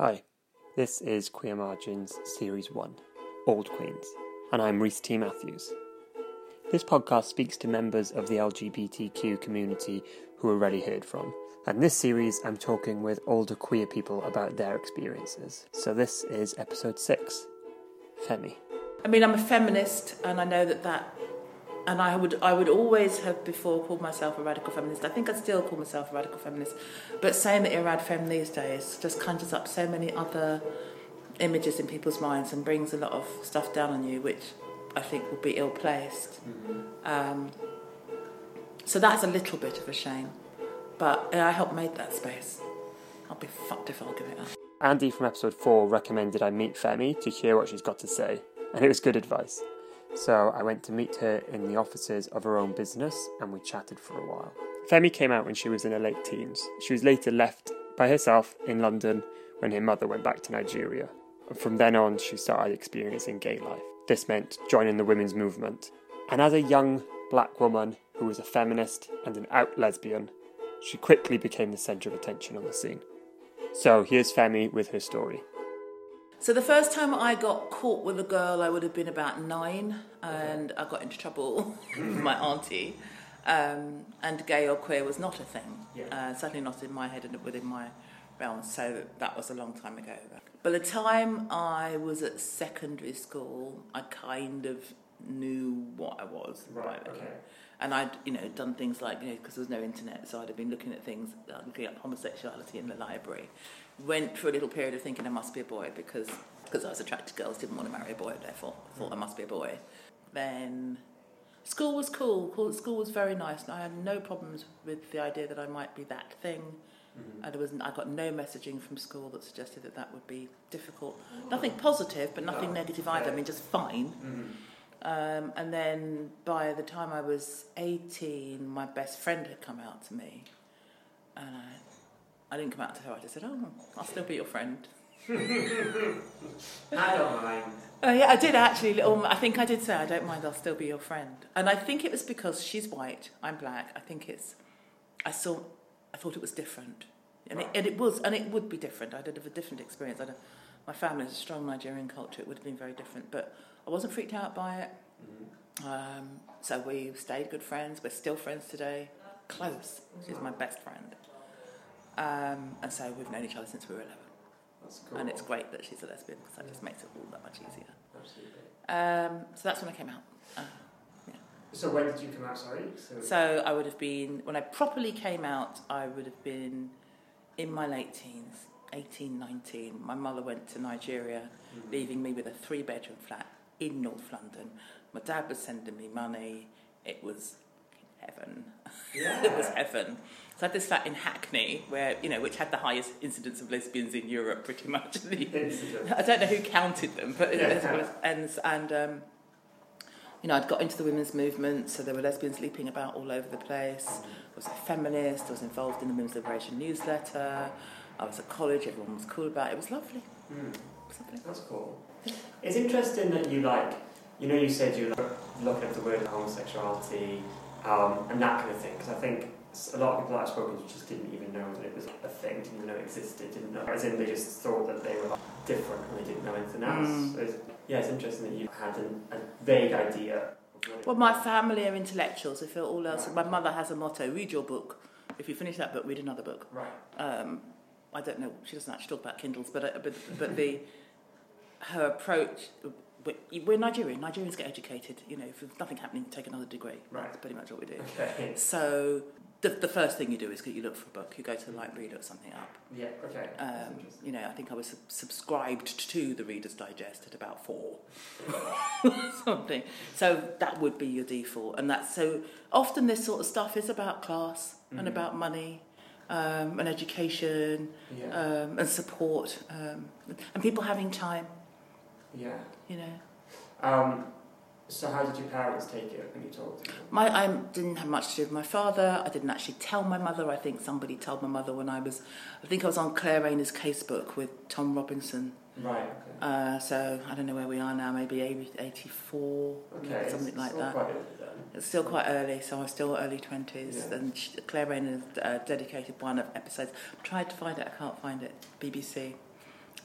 Hi, this is Queer Margins Series 1, Old Queens, and I'm Reese T. Matthews. This podcast speaks to members of the LGBTQ community who are already heard from. And this series, I'm talking with older queer people about their experiences. So this is episode 6 Femi. I mean, I'm a feminist, and I know that that, and I would, I would always have before called myself a radical feminist. I think I still call myself a radical feminist, but saying that you're a rad fem these days just conjures up so many other images in people's minds and brings a lot of stuff down on you, which I think would be ill placed. Um, so that's a little bit of a shame, but uh, I helped make that space. I'll be fucked if I'll give it up. Andy from episode 4 recommended I meet Femi to hear what she's got to say, and it was good advice. So I went to meet her in the offices of her own business and we chatted for a while. Femi came out when she was in her late teens. She was later left by herself in London when her mother went back to Nigeria. And from then on, she started experiencing gay life. This meant joining the women's movement. And as a young black woman who was a feminist and an out lesbian, she quickly became the centre of attention on the scene. So here's Femi with her story. So the first time I got caught with a girl, I would have been about nine, and I got into trouble with my auntie. Um, and gay or queer was not a thing, uh, certainly not in my head and within my realm. So that was a long time ago. By the time I was at secondary school, I kind of knew what I was. Right, okay. And I'd, you know, done things like, you know, because there was no internet, so I'd have been looking at things, uh, looking at homosexuality in the library. Went through a little period of thinking I must be a boy because because I was attracted to girls, didn't want to marry a boy, therefore thought I must be a boy. Then school was cool. School was very nice, and I had no problems with the idea that I might be that thing. And there was, I got no messaging from school that suggested that that would be difficult. Nothing positive, but nothing negative either. I mean, just fine. Um, and then by the time I was 18, my best friend had come out to me. And I, I didn't come out to her, I just said, Oh, I'll still be your friend. I don't mind. Oh, yeah, I did actually. Little, I think I did say, I don't mind, I'll still be your friend. And I think it was because she's white, I'm black. I think it's, I saw, I thought it was different. And it, and it was, and it would be different. I'd have a different experience. I'd have, my family has a strong Nigerian culture, it would have been very different. But I wasn't freaked out by it. Um, so we stayed good friends. We're still friends today. Close. She's my best friend. Um, and so we've known each other since we were 11. That's cool. And it's great that she's a lesbian because that just makes it all that much easier. Absolutely. Um, so that's when I came out. Uh, So when did you come out, sorry? So, so I would have been, when I properly came out, I would have been in my late teens, 18, 19. My mother went to Nigeria, leaving me with a three bedroom flat in North London. My dad was sending me money. It was heaven. yeah. it was heaven. So I had this flat in Hackney, where you know, which had the highest incidence of lesbians in Europe, pretty much. I don't know who counted them, but it, Yeah. and and um, you know, I'd got into the women's movement, so there were lesbians leaping about all over the place. I was a feminist. I was involved in the Women's Liberation newsletter. I was at college. Everyone was cool about it. It was lovely. Hmm. It was lovely. That's cool. It's interesting that you like, you know, you said you were looking at the word homosexuality um, and that kind of thing. Because I think a lot of people that I've spoken to just didn't even know that it was a thing, didn't even know it existed, didn't know. As in, they just thought that they were different and they didn't know anything else. Mm. So it's, yeah, it's interesting that you had an, a vague idea. Of what it Well, my family are intellectuals. If all else, my mother has a motto: read your book. If you finish that book, read another book. Right. um, I don't know. She doesn't actually talk about Kindles, but uh, but but the her approach. We- We're Nigerian. Nigerians get educated. You know, if there's nothing happening, take another degree. Right. That's pretty much what we do. Okay. So the the first thing you do is you look for a book. You go to the library, you look something up. Yeah. Okay. Um, you know, I think I was sub- subscribed to the Reader's Digest at about four, something. So that would be your default, and that's so often this sort of stuff is about class and Mhm. about money, um, and education, Yeah. um, and support, um, and people having time. Yeah. You know, Um, so how did your parents take it when you told them? my I didn't have much to do with my father. I didn't actually tell my mother. I think somebody told my mother when I was, I think I was on Claire Rayner's casebook with Tom Robinson. Right. Okay. Uh, so I don't know where we are now, maybe 80, 84, Okay. something it's like still that. Quite early. It's still quite early, so I'm still early 20s. Yeah. And Claire Rayner uh, dedicated one of episodes. I Tried to find it, I can't find it. BBC.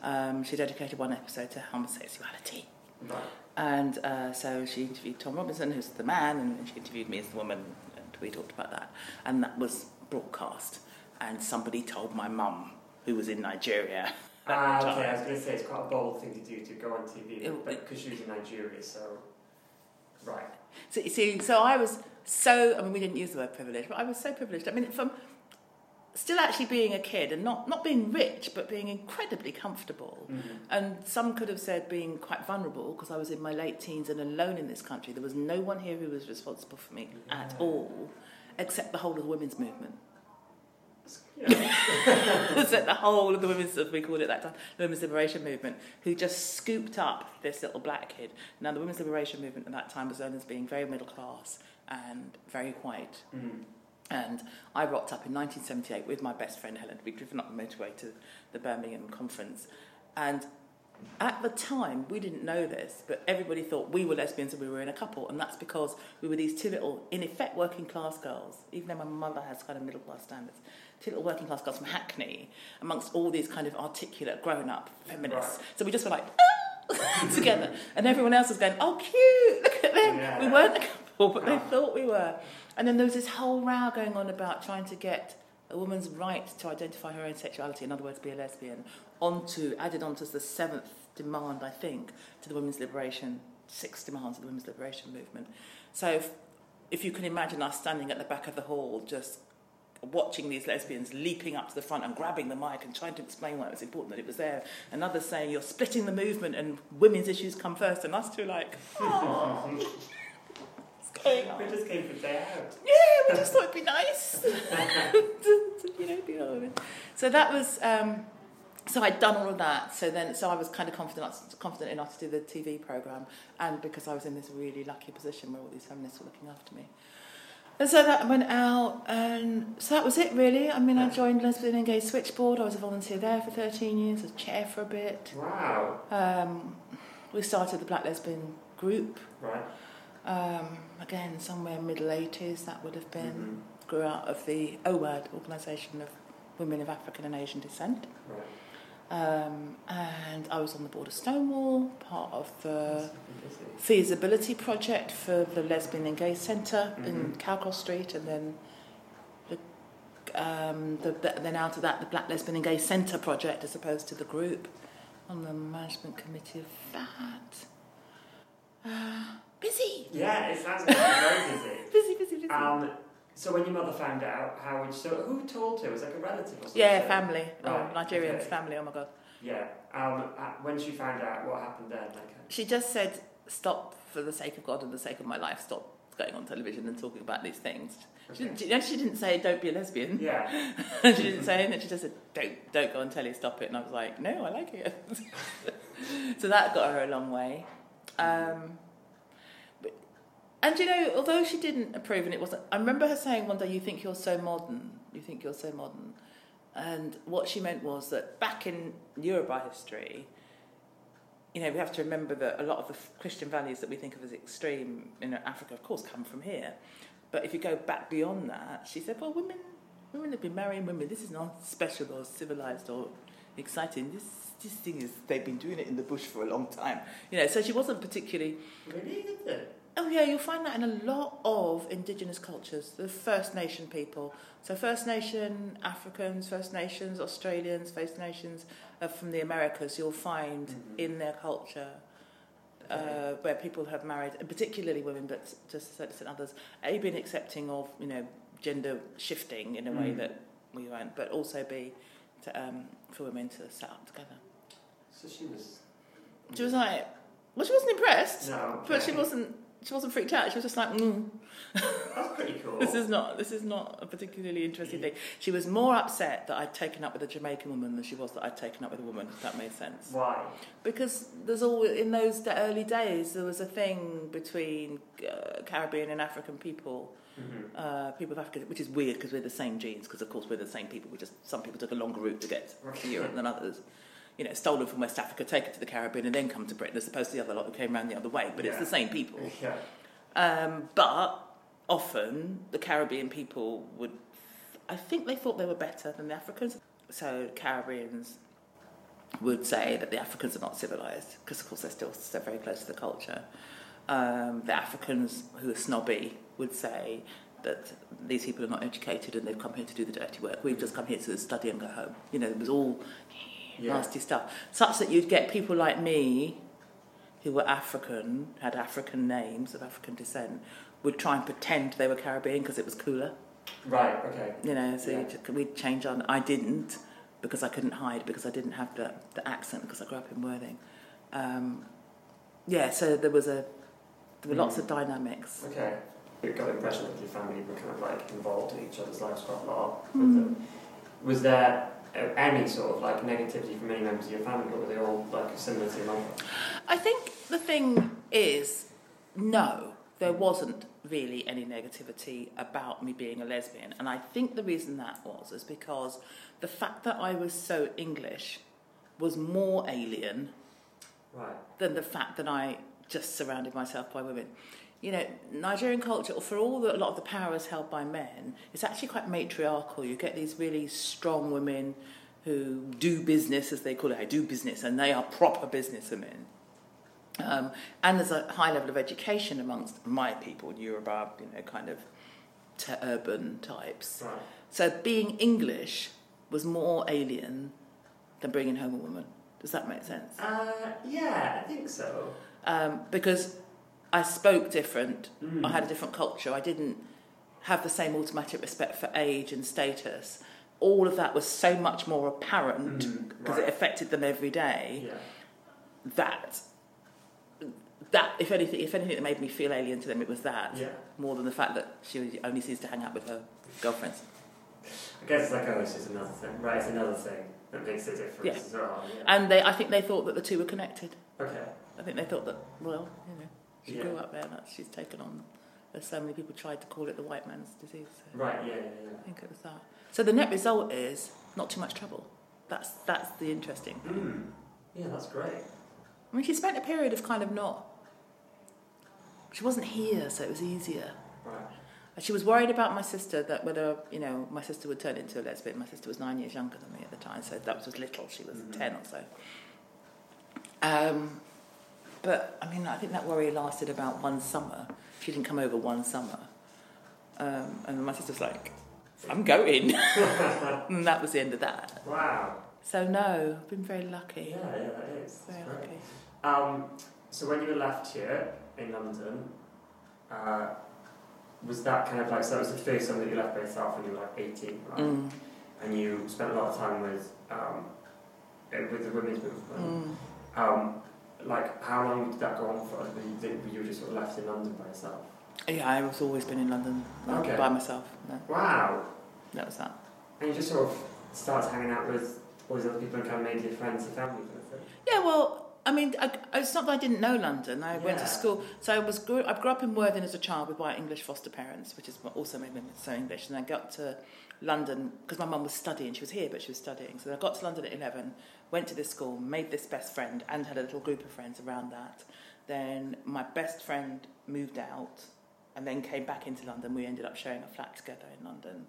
Um, she dedicated one episode to homosexuality. Right. And uh, so she interviewed Tom Robinson, who's the man, and she interviewed me as the woman, and we talked about that. And that was broadcast. And somebody told my mum, who was in Nigeria. Ah, okay. I was going to say it's quite a bold thing to do to go on TV, It- but because she was in Nigeria, so right. So you see, so I was so. I mean, we didn't use the word privileged, but I was so privileged. I mean, from still actually being a kid and not not being rich, but being incredibly comfortable. And some could have said being quite vulnerable because I was in my late teens and alone in this country. There was no one here who was responsible for me at all, except the whole of the women's movement. Yeah. except the whole of the women's, we called it that time, the women's liberation movement, who just scooped up this little black kid. Now, the women's liberation movement at that time was known as being very middle class and very white. Mm. And I rocked up in 1978 with my best friend Helen. We'd driven up the motorway to the Birmingham conference. And at the time, we didn't know this, but everybody thought we were lesbians and we were in a couple. And that's because we were these two little, in effect, working class girls, even though my mother has kind of middle class standards. Two little working class girls from Hackney, amongst all these kind of articulate, grown up feminists. Right. So we just were like, "Ah!" together. And everyone else was going, oh, cute, look at them. Yeah. We weren't a couple, but they ah. thought we were. And then there was this whole row going on about trying to get a woman's right to identify her own sexuality, in other words, be a lesbian, onto added onto the seventh demand, I think, to the women's liberation, six demands of the women's liberation movement. So if, if you can imagine us standing at the back of the hall, just watching these lesbians leaping up to the front and grabbing the mic and trying to explain why it was important that it was there, and others saying you're splitting the movement and women's issues come first, and us two like, oh, going on? We just came for day out. Yeah, we just thought it'd be nice. to, to, you know, be all of it. So that was. Um, so I'd done all of that. So then, so I was kind of confident, confident enough to do the TV program, and because I was in this really lucky position where all these feminists were looking after me. And so that went out, and so that was it really. I mean, I joined Lesbian and Gay Switchboard. I was a volunteer there for 13 years, a chair for a bit. Wow. Um, we started the Black Lesbian Group. Right. Um, again, somewhere middle 80s, that would have been. Mhm. Grew out of the OWAAD, Organisation of Women of African and Asian Descent. Right. Um, and I was on the board of Stonewall, part of the feasibility project for the Lesbian and Gay Centre in Mhm. Cowcross Street, and then the, um, the, the, then out of that, the Black Lesbian and Gay Centre project, as opposed to the group, on the management committee of that. Uh, busy, Yeah, it sounds like very busy. busy, busy, busy. Um, so when your mother found out, how would so who told her? Was it like a relative or something? yeah, family. Oh, Right, Nigerians, okay. family. Oh my god. Yeah. Um, uh, when she found out, what happened then? Like, She just said, "Stop for the sake of God and the sake of my life. Stop going on television and talking about these things." She, okay. didn't, she didn't say, "Don't be a lesbian." Yeah. she didn't say anything. She just said, "Don't, don't go on telly. Stop it." And I was like, "No, I like it." so that got her a long way. Um, and you know, although she didn't approve, and it wasn't. I remember her saying one day, "You think you're so modern. You think you're so modern." And what she meant was that back in Yoruba history, you know, we have to remember that a lot of the Christian values that we think of as extreme in Africa, of course, come from here. But if you go back beyond that, she said, well, women, women have been marrying women. This is not special or civilized or exciting. This, this thing is, they've been doing it in the bush for a long time. You know, so she wasn't particularly Really? Oh yeah, you'll find that in a lot of indigenous cultures, the First Nation people. So First Nation Africans, First Nations Australians, First Nations uh, from the Americas, you'll find Mhm. in their culture uh, where people have married, and particularly women, but to a certain extent others, a been accepting of you know gender shifting in a way Mm. that we weren't, but also b to, um, for women to set up together. So she was. She was like, well, she wasn't impressed, No. but she wasn't. She wasn't freaked out. She was just like, mm, That's pretty cool. This is not. This is not a particularly interesting thing. She was more upset that I'd taken up with a Jamaican woman than she was that I'd taken up with a woman. If that made sense. Why? Because there's all in those early days there was a thing between uh, Caribbean and African people, Mm-hmm. uh, people of Africa, which is weird because we're the same genes. Because of course we're the same people. We just some people took a longer route to get to Europe than others. You know, stolen from West Africa, taken to the Caribbean, and then come to Britain, as opposed to the other lot who came around the other way. But it's the same people. Yeah. Um, but often the Caribbean people would, I think they thought they were better than the Africans. So Caribbeans would say that the Africans are not civilized because, of course, they're still so very close to the culture. Um, the Africans who are snobby would say that these people are not educated and they've come here to do the dirty work. We've just come here to study and go home. You know, it was all Yeah. nasty stuff. Such that you'd get people like me who were African, had African names of African descent, would try and pretend they were Caribbean because it was cooler. Right. Okay. You know, so Yeah. you'd, we'd change on. I didn't because I couldn't hide because I didn't have the, the accent because I grew up in Worthing. Um, yeah, so there was a there were lots of dynamics. Okay. You got the impression that your family were kind of like involved in each other's lives quite a lot. Mm. Was there any sort of like negativity from any members of your family, or were they all like similar to your mum? I think the thing is, no, there wasn't really any negativity about me being a lesbian. And I think the reason that was is because the fact that I was so English was more alien Right. than the fact that I just surrounded myself by women. You know, Nigerian culture, for all that a lot of the power is held by men, it's actually quite matriarchal. You get these really strong women who do business, as they call it, I do business, and they are proper businesswomen. Um, and there's a high level of education amongst my people, Yoruba, you know, kind of to urban types. Right. So being English was more alien than bringing home a woman. Does that make sense? Uh, yeah, I think so. um, because I spoke different. Mm. I had a different culture. I didn't have the same automatic respect for age and status. All of that was so much more apparent Mm, because right. it affected them every day. Yeah. That that if anything, if anything that made me feel alien to them, it was that Yeah. more than the fact that she only seems to hang out with her girlfriends. I guess like oh, it's just another thing. Right, it's another thing that makes a difference Yeah. as well. Yeah. And they, I think they thought that the two were connected. okay. I think they thought that well, you know, she Yeah. grew up there. That she's taken on. As so many people tried to call it the white man's disease. So. Right. Yeah. Yeah. I think it was that. So the net result is not too much trouble. That's that's the interesting. Yeah. Mm. Yeah, that's great. I mean, she spent a period of kind of not. She wasn't here, so it was easier. Right. And She was worried about my sister that whether you know my sister would turn into a lesbian. My sister was nine years younger than me at the time, so that was little. She was Mhm. ten or so. Um, but I mean, I think that worry lasted about one summer. She didn't come over one summer, um, and my sister's like, "I'm going," and that was the end of that. Wow. So no, I've been very lucky. Yeah, yeah, that is. Very lucky. Um, so when you were left here in London, uh, was that kind of like so? That was the first time that you left by yourself when you were like eighteen, right? Mm, And you spent a lot of time with um, uh, with the women's movement. mm. Um, like, how long did that go on for? Were you, did, were you just sort of left in London by yourself? Yeah, I was always been in London Okay. by myself. No, Wow. that was that. And you just sort of started hanging out with all these other people and kind of made your friends and family. Yeah, well, I mean, I, it's not that I didn't know London. I went to school, so I was grew, I grew up in Worthing as a child with white English foster parents, which is what also made me so English. And I got to London because my mum was studying. She was here, but she was studying. So I got to London at eleven, went to this school, made this best friend, and had a little group of friends around that. Then my best friend moved out, and then came back into London. We ended up sharing a flat together in London.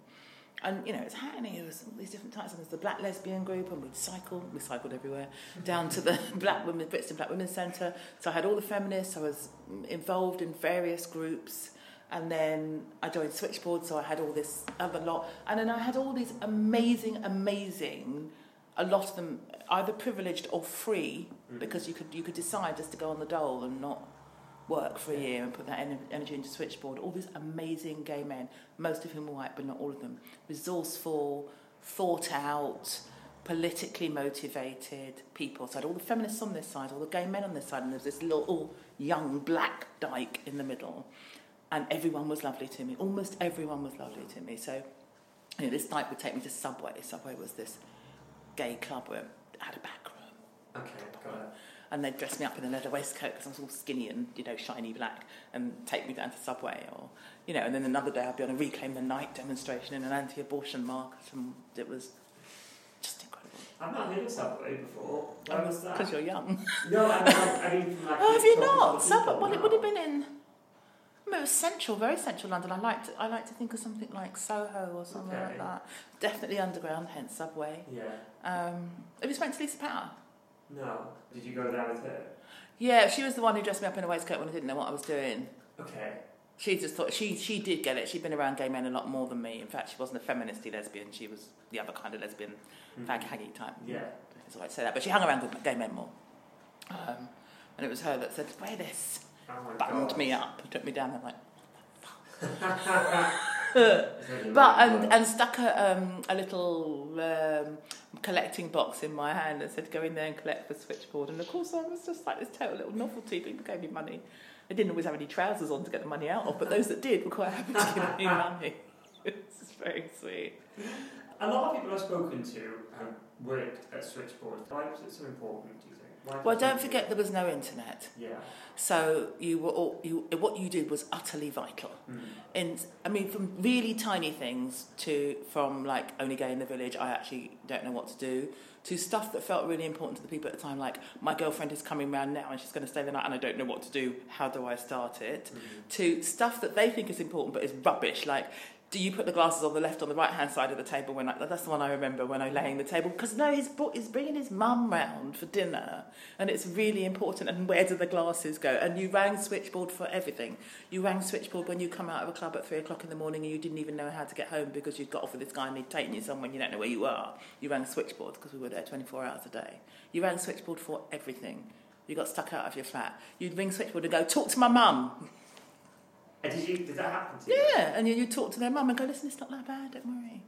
And you know, it's Hackney. It was all these different types. And there's the Black Lesbian Group, and we'd cycle. We cycled everywhere down to the Black Women Brixton Black Women's Centre. So I had all the feminists. I was involved in various groups, and then I joined Switchboard. So I had all this other lot, and then I had all these amazing, amazing. A lot of them either privileged or free mm. because you could you could decide just to go on the dole and not work for a year and put that en- energy into switchboard. All these amazing gay men, most of whom were white, but not all of them, resourceful, thought out, politically motivated people. So I had all the feminists on this side, all the gay men on this side, and there was this little young black dyke in the middle. And everyone was lovely to me. Almost everyone was lovely to me. So you know, this night would take me to Subway. Subway was this gay club where it had a back room Okay, got it. and they'd dress me up in a leather waistcoat because I was all skinny and you know shiny black and take me down to Subway or you know and then another day I'd be on a Reclaim the Night demonstration in an anti-abortion market and it was just incredible. I've not heard of Subway before. Where oh, was that? Because you're young. No, I mean, I mean like. oh, have you not? Subway? Well, it would have been in. I mean, it was central, very central London. I like to, I like to think of something like Soho or something Okay. like that. Definitely underground, hence Subway. Yeah. Um, it was went to Lisa Power. No. Did you go there with her? Yeah, she was the one who dressed me up in a waistcoat when I didn't know what I was doing. Okay. She just thought she she did get it. She'd been around gay men a lot more than me. In fact, she wasn't a feministy lesbian. She was the other kind of lesbian, Mhm. fag haggy type. Yeah. So I'd say that. But she hung around with gay men more. Um, and it was her that said, "Wear this." Oh my Buttoned God. me up, took me down. I'm like, but and and stuck a um, a little um, collecting box in my hand and said, "Go in there and collect the switchboard." And of course, I was just like this total little novelty. People gave me money. I didn't always have any trousers on to get the money out of, but those that did were quite happy to give me money. It's very sweet. A lot of people I've spoken to have worked at switchboard. Why was it so important, do you think? Well, don't forget there was no internet, Yeah. so you were all, you what you did was utterly vital. Mm. And I mean, from really tiny things to from like only gay in the village, I actually don't know what to do, to stuff that felt really important to the people at the time, like my girlfriend is coming round now and she's going to stay the night and I don't know what to do. How do I start it? Mm. To stuff that they think is important but is rubbish, like. Do you put the glasses on the left or the right hand side of the table when I, that's the one I remember when I laying the table because no he's brought, he's bringing his mum round for dinner and it's really important and where do the glasses go and you rang switchboard for everything you rang switchboard when you come out of a club at three o'clock in the morning and you didn't even know how to get home because you'd got off with this guy and he'd taken you somewhere and you don't know where you are. You rang switchboard because we were there 24 hours a day. You rang switchboard for everything. You got stuck out of your flat. You'd ring switchboard and go, talk to my mum. And did you? Did that happen to you? Yeah, and you, you'd talk to their mum and go, listen, it's not that bad, don't worry.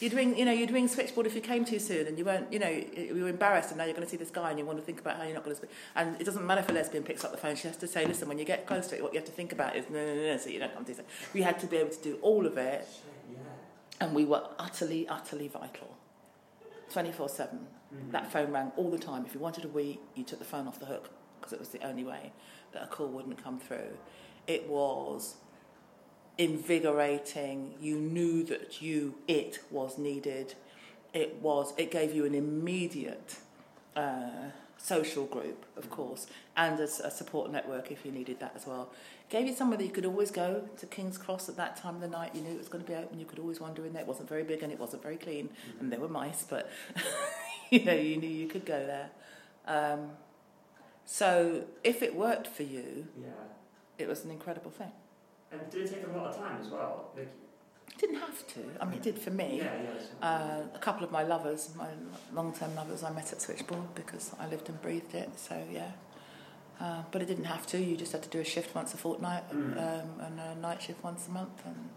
You'd ring, you know, you'd ring switchboard if you came too soon and you weren't, you know, you were embarrassed and now you're going to see this guy and you want to think about how you're not going to speak. And it doesn't matter if a lesbian picks up the phone, she has to say, listen, when you get close to it, what you have to think about is no, no, no, so you don't come to. We had to be able to do all of it yeah. and we were utterly, utterly vital. 24 7. Mhm. That phone rang all the time. If you wanted a wee, you took the phone off the hook because it was the only way that a call wouldn't come through. It was invigorating. You knew that you, it was needed. It was, it gave you an immediate uh, social group, of course, and a support network if you needed that as well. Gave you somewhere that you could always go to King's Cross at that time of the night. You knew it was going to be open. You could always wander in there. It wasn't very big and it wasn't very clean, and there were mice, but you know you knew you could go there. Um, so if it worked for you, Yeah. It was an incredible thing. And did it take a lot of time as well? Like, It didn't have to. I mean, it did for me. yeah, yeah. Uh, a couple of my lovers, my long-term lovers, I met at Switchboard because I lived and breathed it. So yeah, uh, but it didn't have to. You just had to do a shift once a fortnight Mm. um, and a night shift once a month, and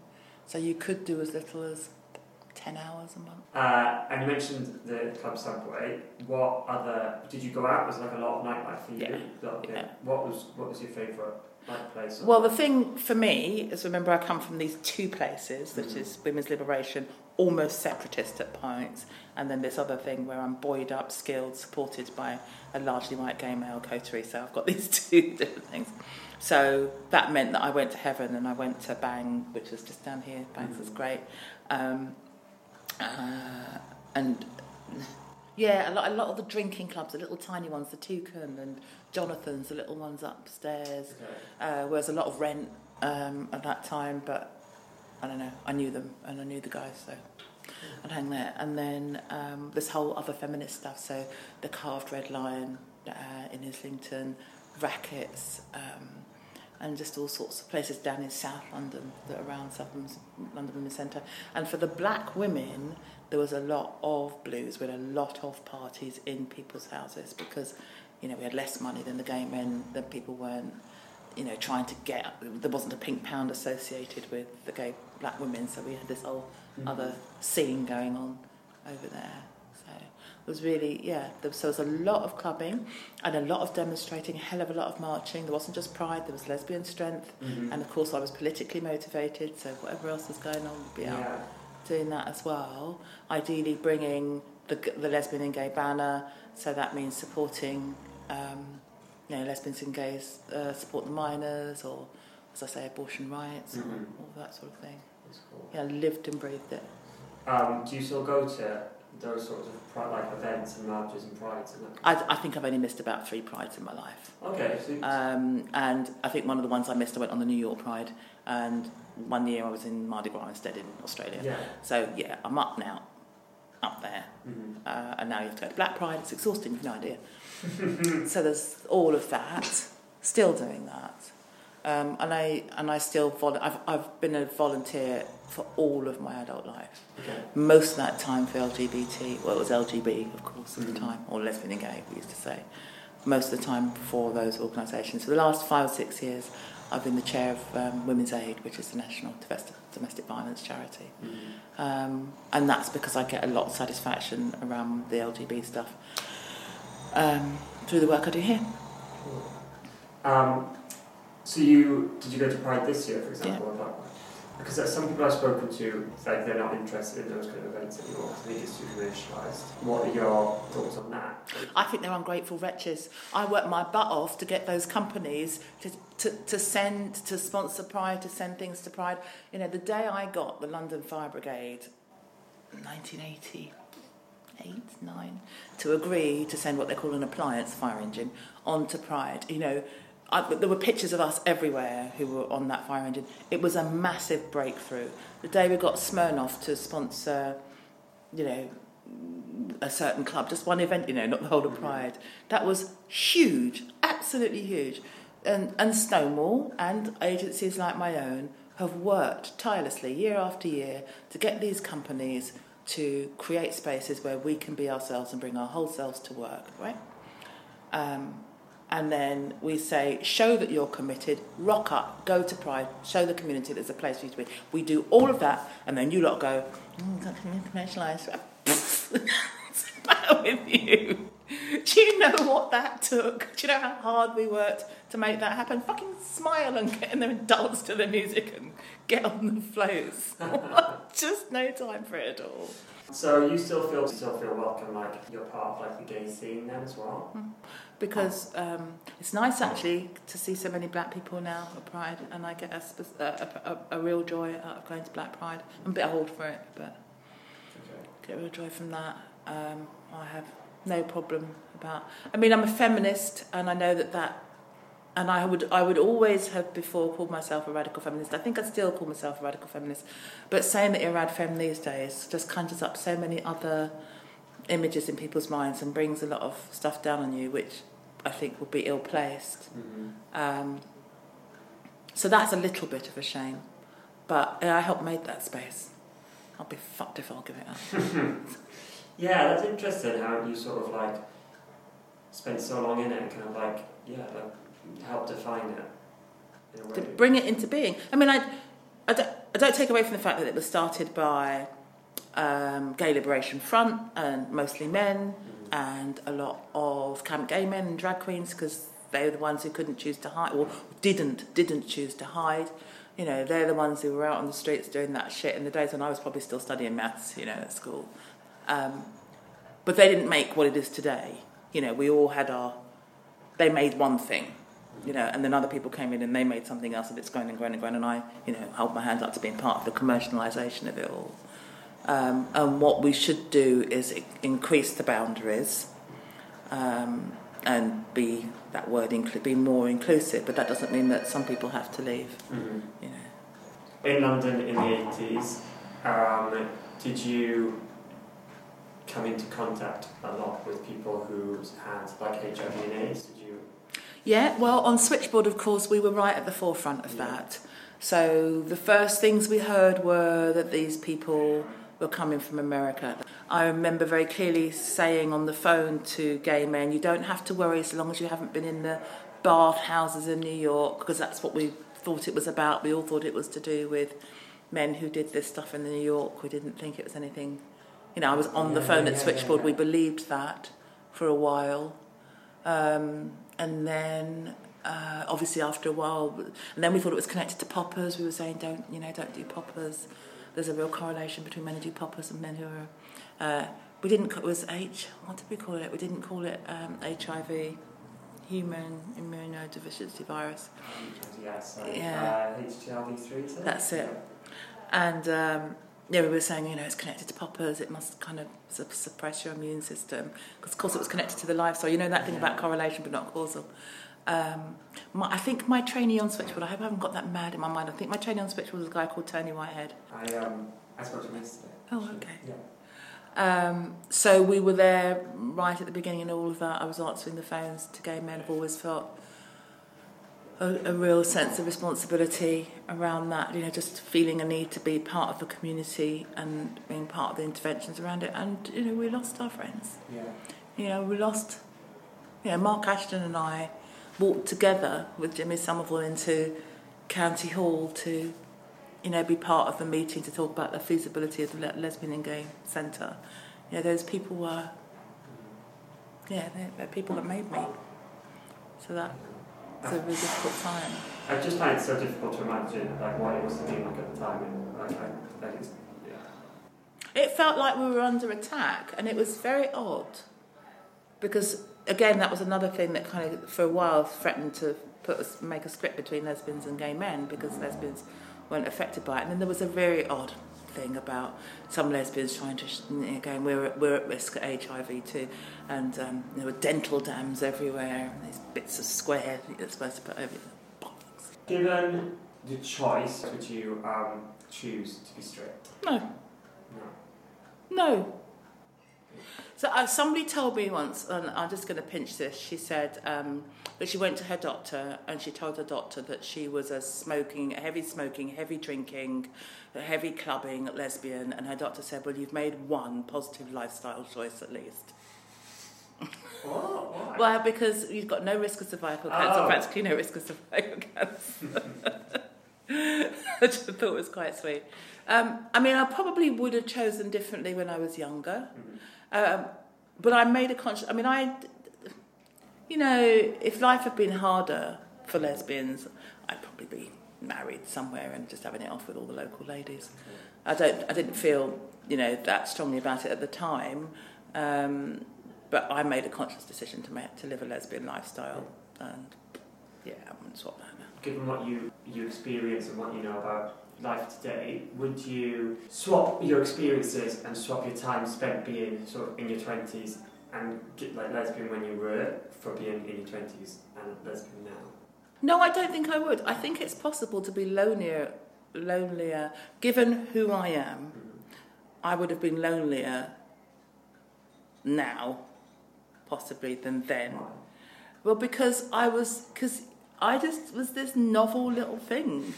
so you could do as little as ten hours a month. Uh, and you mentioned the club subway. What other did you go out? Was it like a lot of nightlife for you? Yeah. Yeah. What was what was your favourite place? Well, the thing for me is remember I come from these two places, which Mhm. is women's liberation, almost separatist at points, and then this other thing where I'm buoyed up, skilled, supported by a largely white gay male coterie. So I've got these two different things. So that meant that I went to Heaven and I went to Bang, which was just down here. Bangs was Mhm. great. Um, uh, and yeah, a lot, a lot of the drinking clubs, the little tiny ones, the Toucan and Jonathan's, the little ones upstairs Okay. uh, whereas a lot of rent um, at that time, but I don't know, I knew them and I knew the guys, so I'd hang there. And then um, this whole other feminist stuff, so the Carved Red Lion uh, in Islington, Rackets, um, and just all sorts of places down in South London, that around South London Women's Centre. And for the black women, there was a lot of blues, we had a lot of parties in people's houses because, you know, we had less money than the gay men, that people weren't you know, trying to get there wasn't a pink pound associated with the gay black women, so we had this whole Mhm. other scene going on over there. So it was really yeah. There was, so there was a lot of clubbing and a lot of demonstrating, a hell of a lot of marching. There wasn't just pride; there was lesbian strength, Mhm. and of course I was politically motivated. So whatever else was going on would be out yeah. Doing that as well. Ideally, bringing the, the lesbian and gay banner. So that means supporting, um, you know, lesbians and gays uh, support the minors, or as I say, abortion rights, Mhm. or all that sort of thing. That's cool. Yeah, lived and breathed it. Um, do you still go to those sorts of pri- like events and marches and prides and that? I, I think I've only missed about three prides in my life. Okay, so Um, and I think one of the ones I missed, I went on the New York Pride, and one year I was in Mardi Gras instead in Australia. yeah. So yeah, I'm up now. up there. Mhm. Uh, and now you have to go to Black Pride. It's exhausting, you've no idea. so there's all of that. Still doing that. Um, and I and I still vol- I've I've been a volunteer for all of my adult life. Okay. Most of that time for LGBT. Well, it was LGB, of course, at Mhm. the time, or lesbian and gay, we used to say. Most of the time for those organisations. For the last five or six years, I've been the chair of um, Women's Aid, which is the national domestic, domestic violence charity. Mhm. Um, and that's because I get a lot of satisfaction around the LGB stuff um, through the work I do here. Um, so you did you go to Pride this year, for example, Pride? Because some people I've spoken to, like they're not interested in those kind of events anymore. I think it's too commercialised. What are your thoughts on that? I think they're ungrateful wretches. I work my butt off to get those companies to, to, to send, to sponsor Pride, to send things to Pride. You know, the day I got the London Fire Brigade, 1988, 9, to agree to send what they call an appliance fire engine onto Pride, you know, I, there were pictures of us everywhere who were on that fire engine. It was a massive breakthrough. The day we got Smirnoff to sponsor, you know, a certain club, just one event, you know, not the whole of Pride. That was huge, absolutely huge. And, and Stonewall and agencies like my own have worked tirelessly year after year to get these companies to create spaces where we can be ourselves and bring our whole selves to work, right? Um, and then we say, show that you're committed, rock up, go to Pride, show the community there's a place for you to be. We do all of that, and then you lot go, mm. What's the matter with you? Do you know what that took? Do you know how hard we worked to make that happen? Fucking smile and get in there and dance to the music and get on the floats. Just no time for it at all. So you still feel still feel welcome, like you're part of like the gay scene then as well. Because um, it's nice actually to see so many black people now at Pride, and I get a, a, a, a real joy out of going to Black Pride. I'm a bit old for it, but Okay. get a real joy from that. Um, I have no problem about. I mean, I'm a feminist, and I know that that. And I would, I would always have before called myself a radical feminist. I think I still call myself a radical feminist, but saying that you're a rad fem these days just conjures up so many other images in people's minds and brings a lot of stuff down on you, which I think would be ill placed. Mhm. Um, so that's a little bit of a shame, but I helped make that space. I'll be fucked if I'll give it up. Yeah, that's interesting how you sort of like spent so long in it and kind of like yeah, like helped define it to bring it into being. I mean, I, I, don't, I don't take away from the fact that it was started by um, Gay Liberation Front and mostly men Mhm. And a lot of camp gay men and drag queens because they were the ones who couldn't choose to hide or didn't didn't choose to hide. You know, they're the ones who were out on the streets doing that shit in the days when I was probably still studying maths, you know, at school. Um, but they didn't make what it is today. You know, we all had our. They made one thing, you know, and then other people came in and they made something else, and it's grown and grown and grown. And I, you know, held my hands up to being part of the commercialisation of it all. Um, and what we should do is increase the boundaries um, and be that word incl- be more inclusive. But that doesn't mean that some people have to leave. Mhm. You know. In London in the eighties, um, did you come into contact a lot with people who had like HIV and AIDS? Did you? Yeah, well, on Switchboard, of course, we were right at the forefront of Yeah. that. So the first things we heard were that these people were coming from America. I remember very clearly saying on the phone to gay men, you don't have to worry as long as you haven't been in the bath houses in New York, because that's what we thought it was about. We all thought it was to do with men who did this stuff in New York. We didn't think it was anything. You know, I was on the phone yeah, at yeah, Switchboard. yeah. We believed that for a while. Um, and then uh, obviously after a while, and then we thought it was connected to poppers. We were saying, don't you know, don't do poppers. There's a real correlation between men who do poppers and men who are. Uh, we didn't. It was H. What did we call it? We didn't call it um, HIV, human immunodeficiency virus. Yeah, uh, HTLV three. That's it. And um, yeah, we were saying, you know, it's connected to poppers. It must kind of su- suppress your immune system because, of course, it was connected to the lifestyle. You know that thing about correlation but not causal. Um, my, I think my trainee on Switchboard. I hope I haven't got that mad in my mind. I think my trainee on Switchboard was a guy called Tony Whitehead. I um I spoke to him yesterday. Oh, okay. Yeah. Um, so we were there right at the beginning and all of that. I was answering the phones to gay men. I've always felt a, a real sense of responsibility around that, you know, just feeling a need to be part of the community and being part of the interventions around it. And, you know, we lost our friends. Yeah. You know, we lost, you know, Mark Ashton and I walked together with Jimmy Somerville into County Hall to, you know, be part of the meeting to talk about the feasibility of the Le- Lesbian and Gay Centre. You know, those people were, yeah, they're, they're people that made me. So that was a really difficult time. I just find it so difficult to imagine like what it must have been like at the time, and like, I, like yeah. It felt like we were under attack, and it was very odd because, again, that was another thing that kind of, for a while, threatened to put us, make a split between lesbians and gay men because lesbians weren't affected by it. And then there was a very odd thing about some lesbians trying to, sh- you know, going, we're, we're at risk of HIV too, and um, there were dental dams everywhere, and these bits of square that you're supposed to put over the bollocks. Given the choice, would you um, choose to be straight? No, No. No. So uh, somebody told me once, and I'm just going to pinch this. She said um, that she went to her doctor and she told her doctor that she was a smoking, heavy smoking, heavy drinking, heavy clubbing lesbian, and her doctor said, "Well, you've made one positive lifestyle choice at least." Why? Well, because you've got no risk of cervical cancer, Oh. practically no risk of cervical cancer. I just thought it was quite sweet. Um, I mean, I probably would have chosen differently when I was younger. Um, but I made a conscious. I mean, I, you know, if life had been harder for lesbians, I'd probably be married somewhere and just having it off with all the local ladies. I don't. I didn't feel, you know, that strongly about it at the time. Um, but I made a conscious decision to make, to live a lesbian lifestyle, and yeah, I wouldn't swap that. Given what you you experience and what you know about life today, would you swap your experiences and swap your time spent being sort of in your twenties and get like lesbian when you were for being in your twenties and lesbian now? No, I don't think I would. I think it's possible to be lonelier, lonelier. Given who I am, mm-hmm. I would have been lonelier now, possibly than then. Why? Well, because I was, because I just was this novel little thing.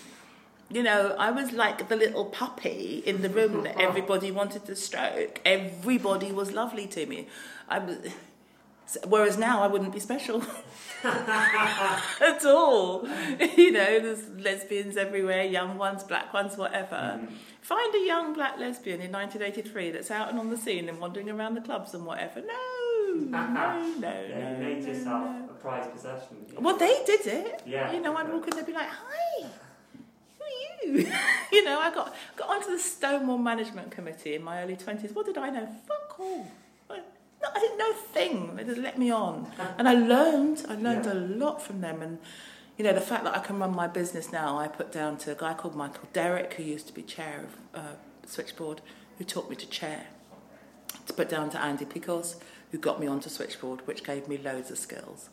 You know, I was like the little puppy in the room that oh. everybody wanted to stroke. Everybody was lovely to me. I was, whereas now I wouldn't be special at all. You know, there's lesbians everywhere, young ones, black ones, whatever. Mm-hmm. Find a young black lesbian in 1983 that's out and on the scene and wandering around the clubs and whatever. No, no, no, Yeah, no. you made no, yourself no. a prized possession. Well, they did it. Yeah. You know, I'd walk in, they'd be like, "Hi, you?" know, I got got onto the Stonewall Management Committee in my early twenties. What did I know? Fuck all. I, no, I didn't know a thing. They just let me on, and I learned. I learned Yeah. a lot from them, and. You know, the fact that I can run my business now, I put down to a guy called Michael Derrick, who used to be chair of uh, Switchboard, who taught me to chair. To put down to Andy Piccos, who got me onto Switchboard, which gave me loads of skills.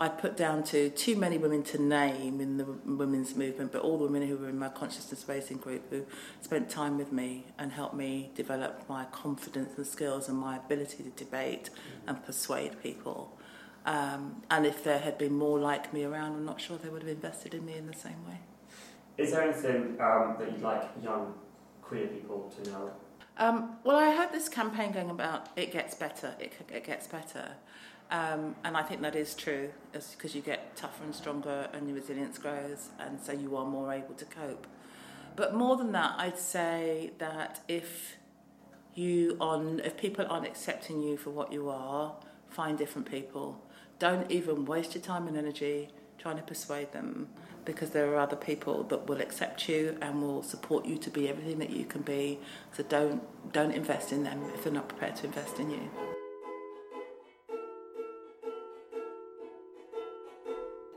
I put down to too many women to name in the women's movement, but all the women who were in my consciousness raising group who spent time with me and helped me develop my confidence and skills and my ability to debate and persuade people. Um, and if there had been more like me around, I'm not sure they would have invested in me in the same way. Is there anything um, that you'd like young queer people to know? Um, well, I heard this campaign going about it gets better, it, it gets better. Um, and I think that is true because you get tougher and stronger and your resilience grows, and so you are more able to cope. But more than that, I'd say that if you on if people aren't accepting you for what you are, find different people. Don't even waste your time and energy trying to persuade them because there are other people that will accept you and will support you to be everything that you can be. So don't don't invest in them if they're not prepared to invest in you.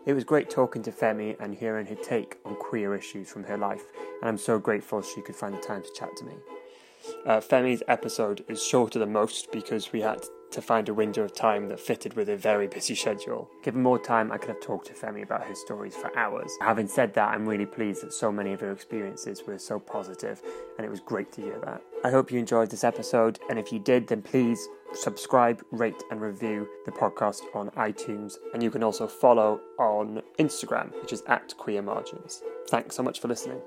It was great talking to Femi and hearing her take on queer issues from her life, and I'm so grateful she could find the time to chat to me. Uh, Femi's episode is shorter than most because we had to find a window of time that fitted with a very busy schedule. Given more time, I could have talked to Femi about her stories for hours. Having said that, I'm really pleased that so many of her experiences were so positive, and it was great to hear that. I hope you enjoyed this episode, and if you did, then please subscribe, rate, and review the podcast on iTunes. And you can also follow on Instagram, which is at Queer Margins. Thanks so much for listening.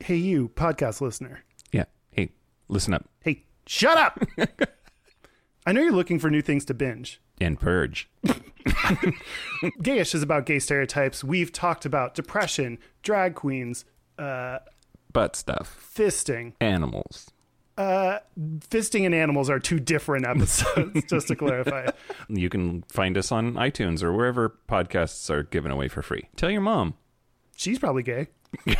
Hey, you, podcast listener. Yeah. Hey, listen up Hey, shut up! I know you're looking for new things to binge. and purge. Gayish is about gay stereotypes. We've talked about depression, drag queens, uh, Butt stuff. fisting. Animals. Fisting and animals are two different episodes, just to clarify. You can find us on iTunes or wherever podcasts are given away for free. Tell your mom. She's probably gay.